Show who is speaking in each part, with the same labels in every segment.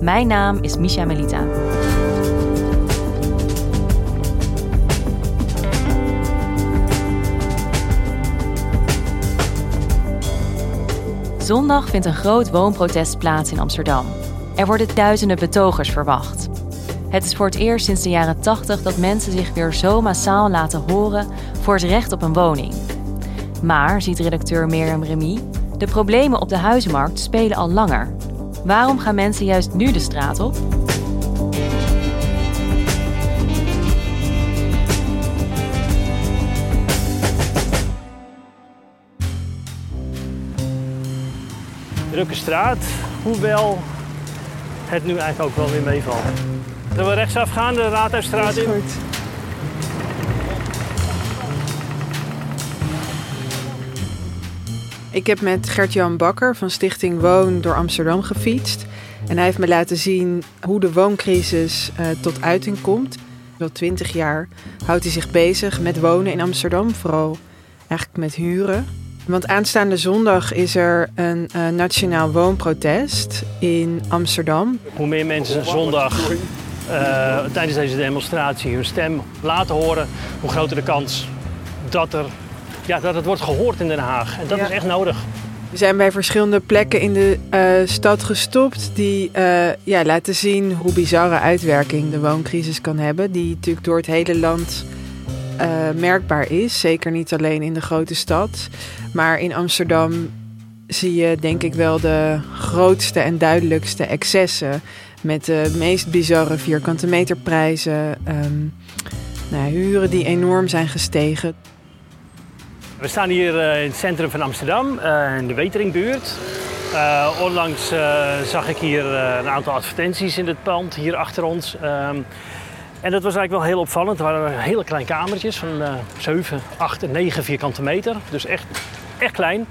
Speaker 1: Mijn naam is Misha Melita. Zondag vindt een groot woonprotest plaats in Amsterdam. Er worden duizenden betogers verwacht. Het is voor het eerst sinds de jaren 80 dat mensen zich weer zo massaal laten horen voor het recht op een woning. Maar, ziet redacteur Mirjam Remy, de problemen op de huizenmarkt spelen al langer. Waarom gaan mensen juist nu de straat op?
Speaker 2: drukke straat, hoewel het nu eigenlijk ook wel weer meevalt. Zullen we rechtsaf gaan, de Raadhuisstraat in?
Speaker 3: Ik heb met Gert-Jan Bakker van Stichting Woon door Amsterdam gefietst. En hij heeft me laten zien hoe de wooncrisis uh, tot uiting komt. Al twintig jaar houdt hij zich bezig met wonen in Amsterdam, vooral eigenlijk met huren. Want aanstaande zondag is er een uh, nationaal woonprotest in Amsterdam.
Speaker 2: Hoe meer mensen zondag uh, tijdens deze demonstratie hun stem laten horen, hoe groter de kans dat, er, ja, dat het wordt gehoord in Den Haag. En dat
Speaker 3: Ja.
Speaker 2: is echt nodig.
Speaker 3: We zijn bij verschillende plekken in de eh, stad gestopt die eh, ja, laten zien hoe bizarre uitwerking de wooncrisis kan hebben. Die natuurlijk door het hele land eh, merkbaar is. Zeker niet alleen in de grote stad. Maar in Amsterdam zie je denk ik wel de grootste en duidelijkste excessen. Met de meest bizarre vierkante meterprijzen. ehm nou, huren die enorm zijn gestegen.
Speaker 2: We staan hier eh, in het centrum van Amsterdam, eh, in de Weteringbuurt. Eh, onlangs zag ik hier een aantal advertenties in het pand, hier achter ons. Ehm, en dat was eigenlijk wel heel opvallend. Er waren hele kleine kamertjes van eh 7, 8 en 9 vierkante meter. Dus echt, echt klein.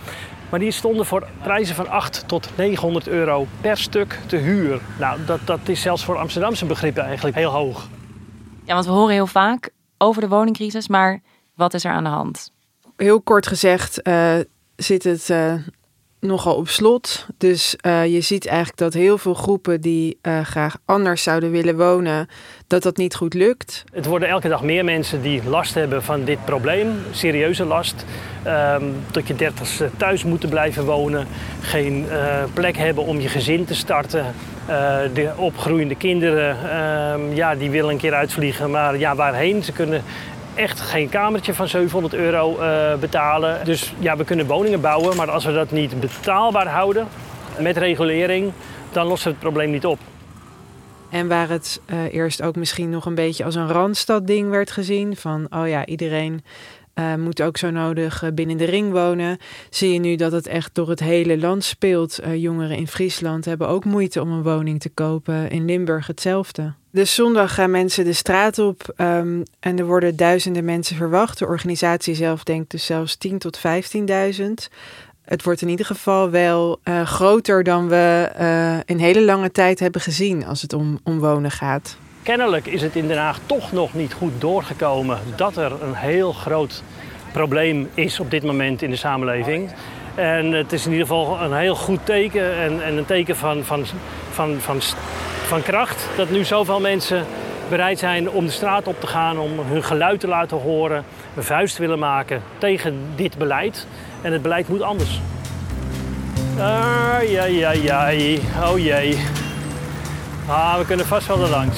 Speaker 2: Maar die stonden voor prijzen van 8 tot 900 euro per stuk te huur. Nou, dat, dat is zelfs voor Amsterdamse begrippen eigenlijk heel hoog.
Speaker 1: Ja, want we horen heel vaak over de woningcrisis, maar wat is er aan de hand?
Speaker 3: Heel kort gezegd eh, zit het eh, nogal op slot. Dus eh, je ziet eigenlijk dat heel veel groepen die graag anders zouden willen wonen, dat dat niet goed lukt.
Speaker 2: Het worden elke dag meer mensen die last hebben van dit probleem, serieuze last. Ehm, tot je dertigste thuis moeten blijven wonen, geen plek hebben om je gezin te starten. Eh, de opgroeiende kinderen, ehm, ja, die willen een keer uitvliegen, maar ja, waarheen? Ze kunnen echt geen kamertje van 700 euro eh, betalen. Dus ja, we kunnen woningen bouwen, maar als we dat niet betaalbaar houden met regulering, dan we het probleem niet op.
Speaker 3: En waar het eh, eerst ook misschien nog een beetje als een randstad-ding werd gezien, van oh ja, iedereen eh, moet ook zo nodig eh, binnen de ring wonen, zie je nu dat het echt door het hele land speelt. Eh, jongeren in Friesland hebben ook moeite om een woning te kopen, in Limburg hetzelfde. Dus zondag gaan mensen de straat op ehm, en er worden duizenden mensen verwacht. De organisatie zelf denkt dus zelfs 10 tot 15.000. Het wordt in ieder geval wel groter dan we in hele lange tijd hebben gezien als het om, om wonen gaat.
Speaker 2: Kennelijk is het in Den Haag toch nog niet goed doorgekomen dat er een heel groot probleem is op dit moment in de samenleving. En het is in ieder geval een heel goed teken en, en een teken van, van, van, van, van kracht dat nu zoveel mensen bereid zijn om de straat op te gaan, om hun geluid te laten horen, een vuist willen maken tegen dit beleid. En het beleid moet anders. Ai, ai, ai, ai. Oh jee. Ah, we kunnen vast wel er langs.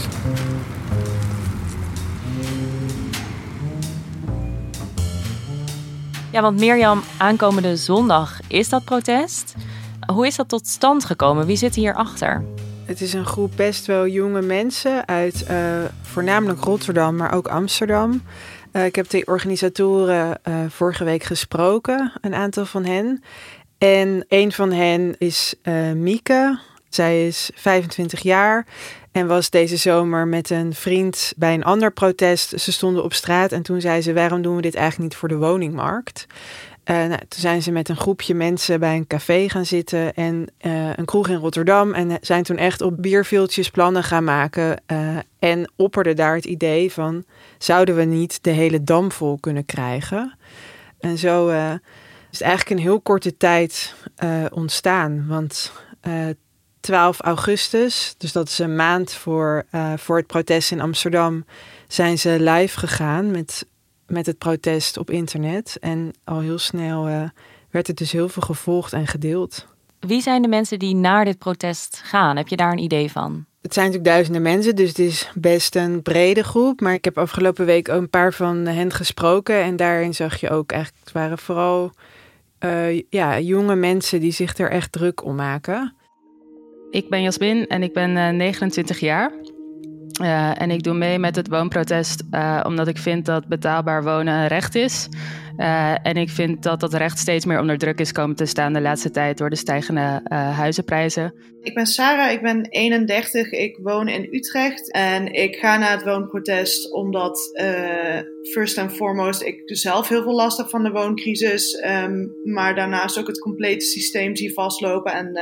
Speaker 1: Ja, want Mirjam, aankomende zondag is dat protest. Hoe is dat tot stand gekomen? Wie zit hierachter?
Speaker 3: Het is een groep best wel jonge mensen uit uh, voornamelijk Rotterdam, maar ook Amsterdam. Uh, ik heb de organisatoren uh, vorige week gesproken, een aantal van hen. En een van hen is Mieke. Zij is 25 jaar en was deze zomer met een vriend bij een ander protest. Ze stonden op straat en toen zei ze: Waarom doen we dit eigenlijk niet voor de woningmarkt? Uh, nou, toen zijn ze met een groepje mensen bij een café gaan zitten en uh, een kroeg in Rotterdam. En zijn toen echt op bierviltjes plannen gaan maken. Uh, en opperde daar het idee van: zouden we niet de hele dam vol kunnen krijgen? En zo is het eigenlijk in heel korte tijd ontstaan. Want 12 augustus, dus dat is een maand voor, uh, voor het protest in Amsterdam, zijn ze live gegaan met, met het protest op internet. En al heel snel uh, werd het dus heel veel gevolgd en gedeeld.
Speaker 1: Wie zijn de mensen die naar dit protest gaan? Heb je daar een idee van?
Speaker 3: Het zijn natuurlijk duizenden mensen, dus het is best een brede groep. Maar ik heb afgelopen week ook een paar van hen gesproken. En daarin zag je ook eigenlijk, het waren vooral uh, ja, jonge mensen die zich er echt druk om maken.
Speaker 4: Ik ben Jasmin en ik ben 29 jaar. Uh, en ik doe mee met het woonprotest uh, omdat ik vind dat betaalbaar wonen een recht is. En ik vind dat dat recht steeds meer onder druk is komen te staan de laatste tijd door de stijgende huizenprijzen.
Speaker 5: Ik ben Sarah, ik ben 31, ik woon in Utrecht. En ik ga naar het woonprotest omdat, first and foremost, ik zelf heel veel last heb van de wooncrisis. Um, maar daarnaast ook het complete systeem zie vastlopen en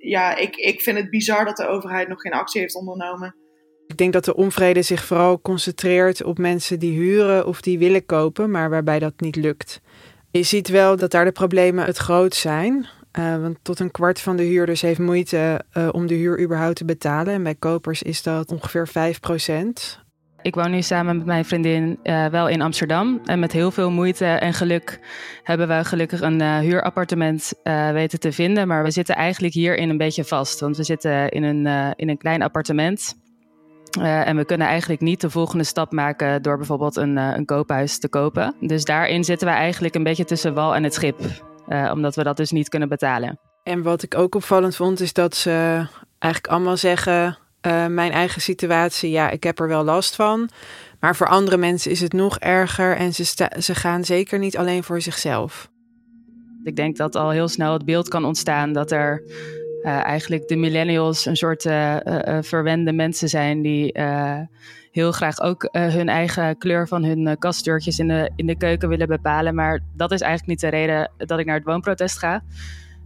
Speaker 5: ja, ik, ik vind het bizar dat de overheid nog geen actie heeft ondernomen.
Speaker 3: Ik denk dat de onvrede zich vooral concentreert op mensen die huren of die willen kopen, maar waarbij dat niet lukt. Je ziet wel dat daar de problemen het groot zijn. Uh, want tot een kwart van de huurders heeft moeite uh, om de huur überhaupt te betalen. En bij kopers is dat ongeveer 5 procent.
Speaker 4: Ik woon nu samen met mijn vriendin uh, wel in Amsterdam. En met heel veel moeite en geluk hebben we gelukkig een uh, huurappartement uh, weten te vinden. Maar we zitten eigenlijk hierin een beetje vast. Want we zitten in een, in een klein appartement. en we kunnen eigenlijk niet de volgende stap maken door bijvoorbeeld een, een koophuis te kopen. Dus daarin zitten we eigenlijk een beetje tussen wal en het schip. omdat we dat dus niet kunnen betalen.
Speaker 3: En wat ik ook opvallend vond, is dat ze eigenlijk allemaal zeggen uh, mijn eigen situatie, ja, ik heb er wel last van. Maar voor andere mensen is het nog erger en ze, ze gaan zeker niet alleen voor zichzelf.
Speaker 4: Ik denk dat al heel snel het beeld kan ontstaan dat er uh, eigenlijk de millennials een soort uh, verwende mensen zijn die heel graag ook hun eigen kleur van hun kastdeurtjes in de, in de keuken willen bepalen. Maar dat is eigenlijk niet de reden dat ik naar het woonprotest ga.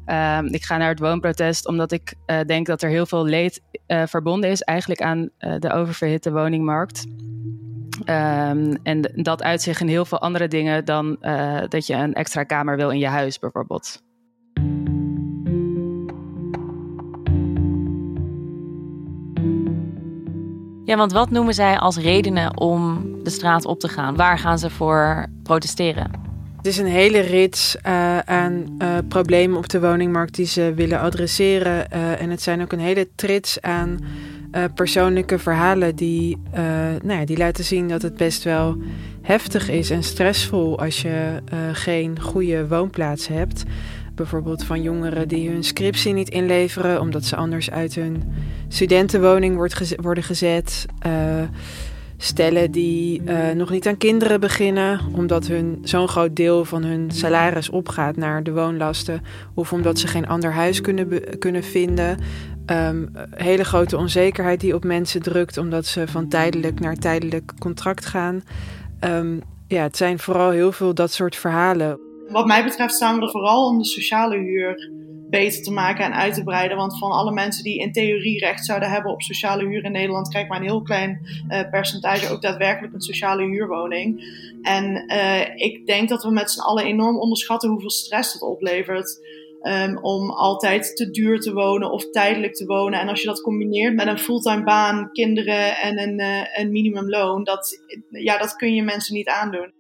Speaker 4: Um, ik ga naar het woonprotest omdat ik uh, denk dat er heel veel leed uh, verbonden is eigenlijk aan uh, de oververhitte woningmarkt. Um, en dat uit zich in heel veel andere dingen dan dat je een extra kamer wil in je huis bijvoorbeeld.
Speaker 1: Ja, want wat noemen zij als redenen om de straat op te gaan? Waar gaan ze voor protesteren?
Speaker 3: Het is een hele rits uh, aan uh, problemen op de woningmarkt die ze willen adresseren. Uh, en het zijn ook een hele trits aan persoonlijke verhalen die, nou ja, die laten zien dat het best wel heftig is en stressvol als je geen goede woonplaats hebt. Bijvoorbeeld van jongeren die hun scriptie niet inleveren omdat ze anders uit hun studentenwoning wordt worden gezet stellen die uh, nog niet aan kinderen beginnen, omdat hun zo'n groot deel van hun salaris opgaat naar de woonlasten, of omdat ze geen ander huis kunnen, kunnen vinden. Um, hele grote onzekerheid die op mensen drukt, omdat ze van tijdelijk naar tijdelijk contract gaan. Um, ja, het zijn vooral heel veel dat soort verhalen.
Speaker 5: Wat mij betreft staan we er vooral om de sociale huur beter te maken en uit te breiden. Want van alle mensen die in theorie recht zouden hebben op sociale huur in Nederland, krijgt maar een heel klein uh, percentage ook daadwerkelijk een sociale huurwoning. En uh, ik denk dat we met z'n allen enorm onderschatten hoeveel stress het oplevert. Um, om altijd te duur te wonen of tijdelijk te wonen. En als je dat combineert met een fulltime baan, kinderen en een, uh, een minimumloon, dat, ja, dat kun je mensen niet aandoen.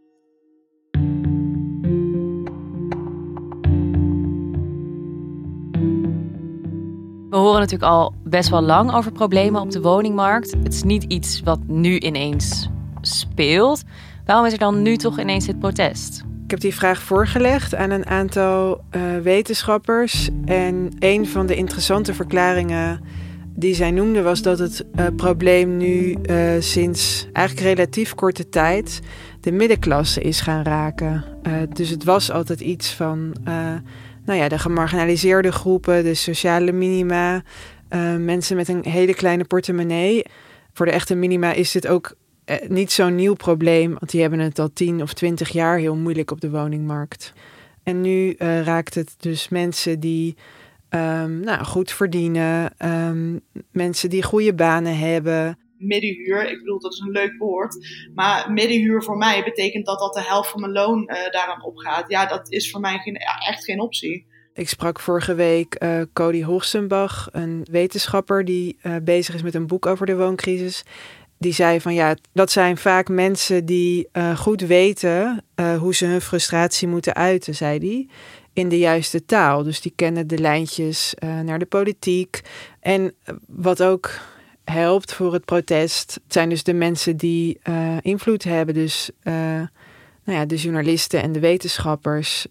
Speaker 1: We horen natuurlijk al best wel lang over problemen op de woningmarkt. Het is niet iets wat nu ineens speelt. Waarom is er dan nu toch ineens dit protest?
Speaker 3: Ik heb die vraag voorgelegd aan een aantal uh, wetenschappers. En een van de interessante verklaringen die zij noemde was dat het uh, probleem nu uh, sinds eigenlijk relatief korte tijd de middenklasse is gaan raken. dus het was altijd iets van nou ja, de gemarginaliseerde groepen, de sociale minima, mensen met een hele kleine portemonnee. Voor de echte minima is dit ook eh, niet zo'n nieuw probleem, want die hebben het al 10 of 20 jaar heel moeilijk op de woningmarkt. En nu uh, raakt het dus mensen die um, nou, goed verdienen, um, mensen die goede banen hebben.
Speaker 5: Middenhuur, ik bedoel dat is een leuk woord, maar middenhuur voor mij betekent dat dat de helft van mijn loon uh, daaraan opgaat. Ja, dat is voor mij geen, echt geen optie.
Speaker 3: Ik sprak vorige week uh, Cody Hoogstenbach, een wetenschapper die uh, bezig is met een boek over de wooncrisis die zei van ja, dat zijn vaak mensen die goed weten hoe ze hun frustratie moeten uiten, zei hij. In de juiste taal. Dus die kennen de lijntjes naar de politiek. En wat ook helpt voor het protest, zijn dus de mensen die invloed hebben. Dus nou ja, de journalisten en de wetenschappers,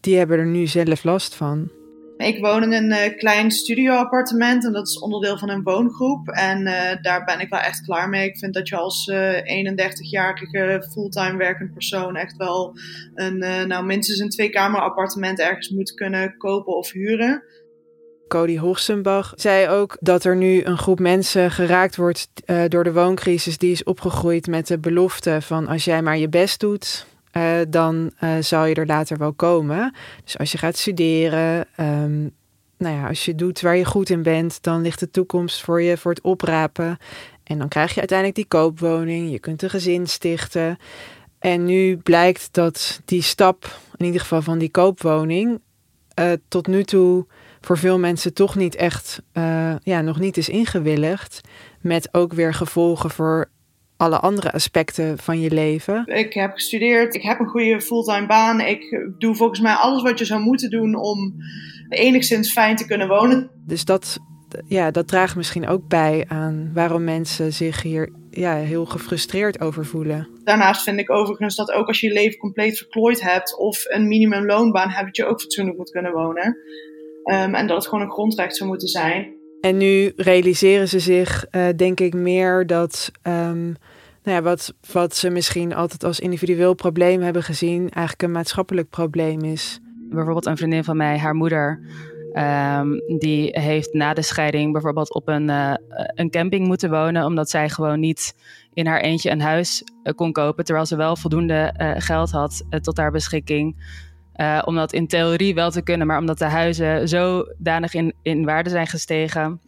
Speaker 3: die hebben er nu zelf last van.
Speaker 5: Ik woon in een klein studioappartement en dat is onderdeel van een woongroep. En daar ben ik wel echt klaar mee. Ik vind dat je als uh, eh, 31-jarige fulltime werkend persoon echt wel een, nou, minstens een tweekamer appartement ergens moet kunnen kopen of huren.
Speaker 3: Cody Hoogsenbach zei ook dat er nu een groep mensen geraakt wordt door de wooncrisis. Die is opgegroeid met de belofte van als jij maar je best doet, uh, dan uh, zal je er later wel komen. Dus als je gaat studeren, um, nou ja, als je doet waar je goed in bent, dan ligt de toekomst voor je voor het oprapen. En dan krijg je uiteindelijk die koopwoning, je kunt een gezin stichten. En nu blijkt dat die stap, in ieder geval van die koopwoning, tot nu toe voor veel mensen toch niet echt, ja, nog niet is ingewilligd. Met ook weer gevolgen voor alle andere aspecten van je leven?
Speaker 5: Ik heb gestudeerd, ik heb een goede fulltime baan. Ik doe volgens mij alles wat je zou moeten doen om enigszins fijn te kunnen wonen.
Speaker 3: Dus dat, ja, dat draagt misschien ook bij aan waarom mensen zich hier ja, heel gefrustreerd over voelen.
Speaker 5: Daarnaast vind ik overigens dat ook als je je leven compleet verklooid hebt of een minimumloonbaan hebt, dat je ook fatsoenlijk moet kunnen wonen. Um, en dat het gewoon een grondrecht zou moeten zijn.
Speaker 3: En nu realiseren ze zich, uh, denk ik, meer dat um, nou ja, wat, wat ze misschien altijd als individueel probleem hebben gezien, eigenlijk een maatschappelijk probleem is.
Speaker 4: Bijvoorbeeld een vriendin van mij, haar moeder, um, die heeft na de scheiding bijvoorbeeld op een, uh, een camping moeten wonen, omdat zij gewoon niet in haar eentje een huis uh, kon kopen, terwijl ze wel voldoende geld had tot haar beschikking. Uh, om dat in theorie wel te kunnen, maar omdat de huizen zodanig in, in waarde zijn gestegen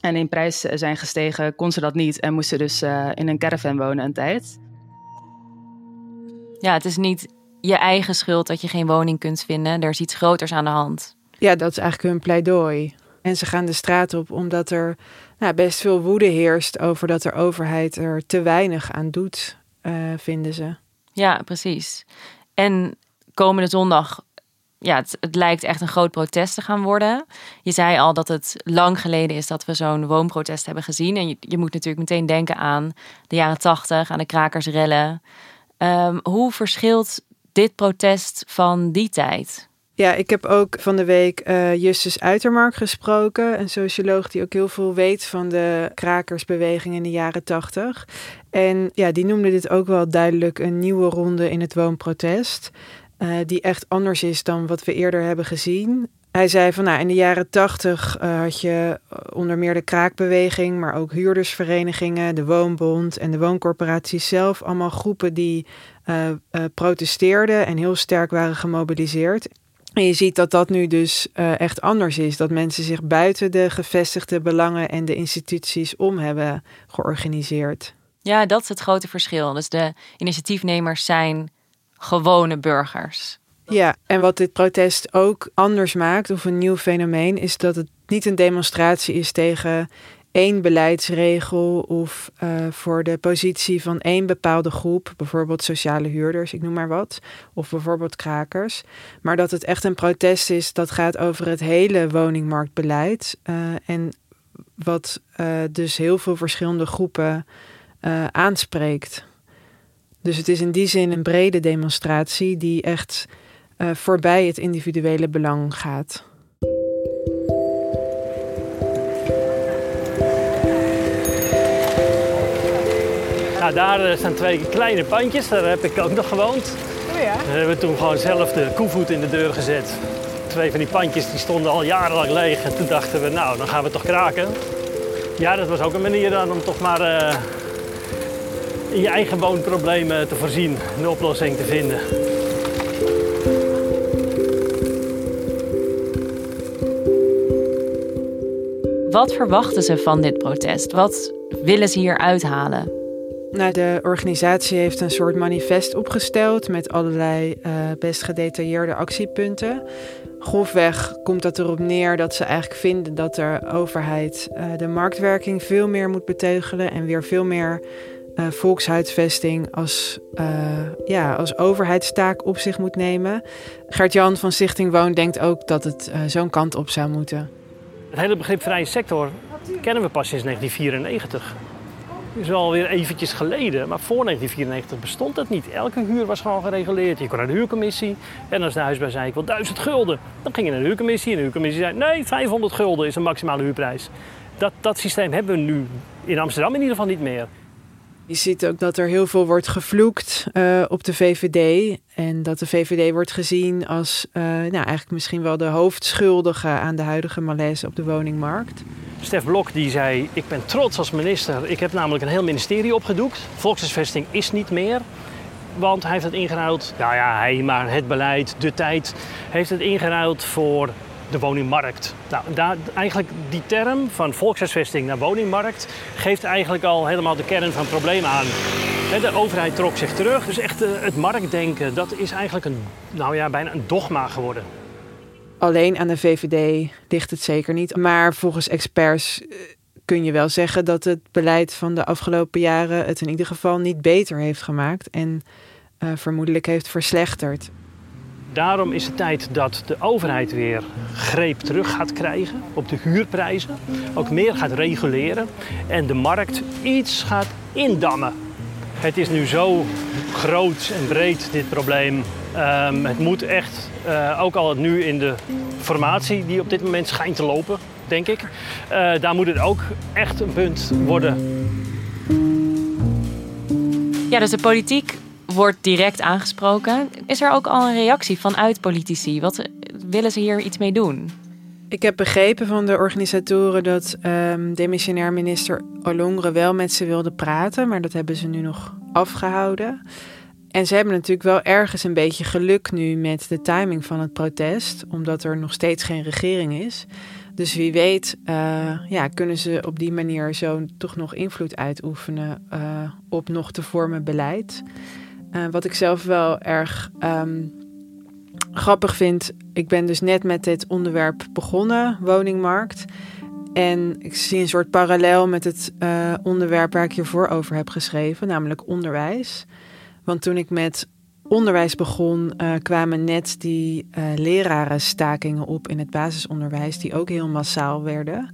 Speaker 4: en in prijs zijn gestegen, kon ze dat niet en moest ze dus uh, in een caravan wonen een tijd.
Speaker 1: Ja, het is niet je eigen schuld dat je geen woning kunt vinden. Er is iets groters aan de hand.
Speaker 3: Ja, dat is eigenlijk hun pleidooi. En ze gaan de straat op omdat er nou, best veel woede heerst over dat de overheid er te weinig aan doet, uh, vinden ze.
Speaker 1: Ja, precies. En komende zondag, ja, het, het, lijkt echt een groot protest te gaan worden. Je zei al dat het lang geleden is dat we zo'n woonprotest hebben gezien. En je, je, moet natuurlijk meteen denken aan de jaren tachtig, aan de krakersrellen. Um, hoe verschilt dit protest van die tijd?
Speaker 3: Ja, ik heb ook van de week uh, Justus Uitermark gesproken. Een socioloog die ook heel veel weet van de krakersbeweging in de jaren tachtig. En ja, die noemde dit ook wel duidelijk een nieuwe ronde in het woonprotest. Uh, die echt anders is dan wat we eerder hebben gezien. Hij zei van nou, in de jaren tachtig uh, had je onder meer de kraakbeweging, maar ook huurdersverenigingen, de woonbond en de wooncorporaties zelf. Allemaal groepen die protesteerden en heel sterk waren gemobiliseerd. En je ziet dat dat nu dus echt anders is. Dat mensen zich buiten de gevestigde belangen en de instituties om hebben georganiseerd.
Speaker 1: Ja, dat is het grote verschil. Dus de initiatiefnemers zijn gewone burgers.
Speaker 3: Ja, en wat dit protest ook anders maakt, of een nieuw fenomeen, is dat het niet een demonstratie is tegen één beleidsregel of uh, voor de positie van één bepaalde groep, bijvoorbeeld sociale huurders, ik noem maar wat, of bijvoorbeeld krakers. Maar dat het echt een protest is dat gaat over het hele woningmarktbeleid. Uh, en wat uh, dus heel veel verschillende groepen aanspreekt. Dus het is in die zin een brede demonstratie die echt voorbij het individuele belang gaat.
Speaker 2: Nou, daar eh, staan twee kleine pandjes, daar heb ik ook nog gewoond.
Speaker 3: Oh ja?
Speaker 2: Daar hebben we toen gewoon zelf de koevoet in de deur gezet. Twee van die pandjes die stonden al jarenlang leeg. En toen dachten we, nou, dan gaan we toch kraken. Ja, dat was ook een manier dan om toch maar uh, in je eigen woonproblemen te voorzien, een oplossing te vinden.
Speaker 1: Wat verwachten ze van dit protest? Wat willen ze hier uithalen?
Speaker 3: Nou, de organisatie heeft een soort manifest opgesteld met allerlei uh, best gedetailleerde actiepunten. Grofweg komt dat erop neer dat ze eigenlijk vinden dat de overheid uh, de marktwerking veel meer moet beteugelen en weer veel meer uh, volkshuisvesting als, ja, als overheidstaak op zich moet nemen. Gert-Jan van Stichting Woon denkt ook dat het zo'n kant op zou moeten.
Speaker 2: Het hele begrip vrije sector kennen we pas sinds 1994 is wel weer eventjes geleden. Maar voor 1994 bestond dat niet. Elke huur was gewoon gereguleerd. Je kon naar de huurcommissie. En als de huisbaar zei, ik wil 1000 gulden. Dan ging je naar de huurcommissie. En de huurcommissie zei, nee, 500 gulden is een maximale huurprijs. Dat, dat systeem hebben we nu in Amsterdam in ieder geval niet meer.
Speaker 3: Je ziet ook dat er heel veel wordt gevloekt uh, op de VVD. En dat de VVD wordt gezien als uh, nou, eigenlijk misschien wel de hoofdschuldige aan de huidige malaise op de woningmarkt.
Speaker 2: Stef Blok die zei, ik ben trots als minister. Ik heb namelijk een heel ministerie opgedoekt. Volkshuisvesting is niet meer. Want hij heeft het ingeruild, nou ja, hij, maar het beleid, de tijd, heeft het ingeruild voor de woningmarkt. Nou, daar, eigenlijk die term van volkshuisvesting naar woningmarkt geeft eigenlijk al helemaal de kern van het probleem aan. De overheid trok zich terug, dus echt eh, het marktdenken, dat is eigenlijk een, nou ja, bijna een dogma geworden.
Speaker 3: Alleen aan de VVD ligt het zeker niet. Maar volgens experts eh, kun je wel zeggen dat het beleid van de afgelopen jaren het in ieder geval niet beter heeft gemaakt en uh, vermoedelijk heeft verslechterd.
Speaker 2: Daarom is het tijd dat de overheid weer greep terug gaat krijgen op de huurprijzen. Ook meer gaat reguleren en de markt iets gaat indammen. Het is nu zo groot en breed, dit probleem. Um, het moet echt, uh, ook al nu in de formatie die op dit moment schijnt te lopen, denk ik. Uh, daar moet het ook echt een punt worden.
Speaker 1: Ja, dus de politiek wordt direct aangesproken. Is er ook al een reactie vanuit politici? Wat willen ze hier iets mee doen?
Speaker 3: Ik heb begrepen van de organisatoren dat um, demissionair minister Olongre wel met ze wilde praten, maar dat hebben ze nu nog afgehouden. En ze hebben natuurlijk wel ergens een beetje geluk nu met de timing van het protest, omdat er nog steeds geen regering is. Dus wie weet, uh, ja, kunnen ze op die manier zo toch nog invloed uitoefenen uh, op nog te vormen beleid. Uh, wat ik zelf wel erg um, grappig vind, ik ben dus net met dit onderwerp begonnen, woningmarkt. En ik zie een soort parallel met het uh, onderwerp waar ik hiervoor over heb geschreven, namelijk onderwijs. Want toen ik met onderwijs begon, uh, kwamen net die lerarenstakingen op in het basisonderwijs, die ook heel massaal werden.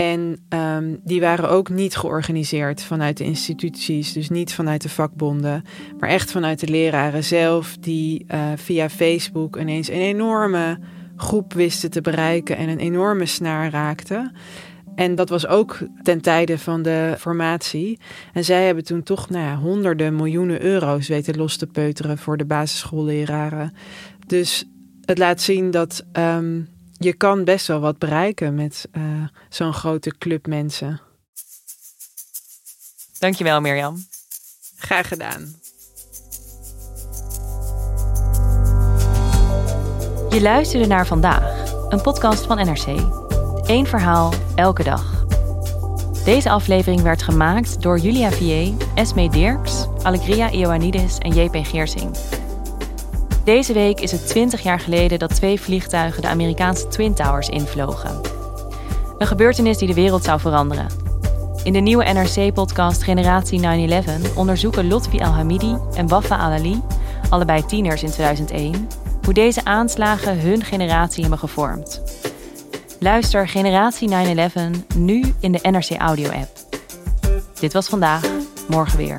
Speaker 3: En um, die waren ook niet georganiseerd vanuit de instituties, dus niet vanuit de vakbonden, maar echt vanuit de leraren zelf, die uh, via Facebook ineens een enorme groep wisten te bereiken en een enorme snaar raakten. En dat was ook ten tijde van de formatie. En zij hebben toen toch nou ja, honderden miljoenen euro's weten los te peuteren voor de basisschoolleraren. Dus het laat zien dat um, je kan best wel wat bereiken met uh, zo'n grote club mensen.
Speaker 1: Dankjewel Mirjam.
Speaker 3: Graag gedaan.
Speaker 1: Je luisterde naar vandaag, een podcast van NRC. Eén verhaal, elke dag. Deze aflevering werd gemaakt door Julia Vier, Esme Dirks, Allegria Ioannidis en JP Geersing. Deze week is het 20 jaar geleden dat twee vliegtuigen de Amerikaanse Twin Towers invlogen. Een gebeurtenis die de wereld zou veranderen. In de nieuwe NRC-podcast Generatie 9-11 onderzoeken Lotfi Al-Hamidi en Wafa Al-Ali, allebei tieners in 2001, hoe deze aanslagen hun generatie hebben gevormd. Luister Generatie 9-11 nu in de NRC Audio-app. Dit was vandaag, morgen weer.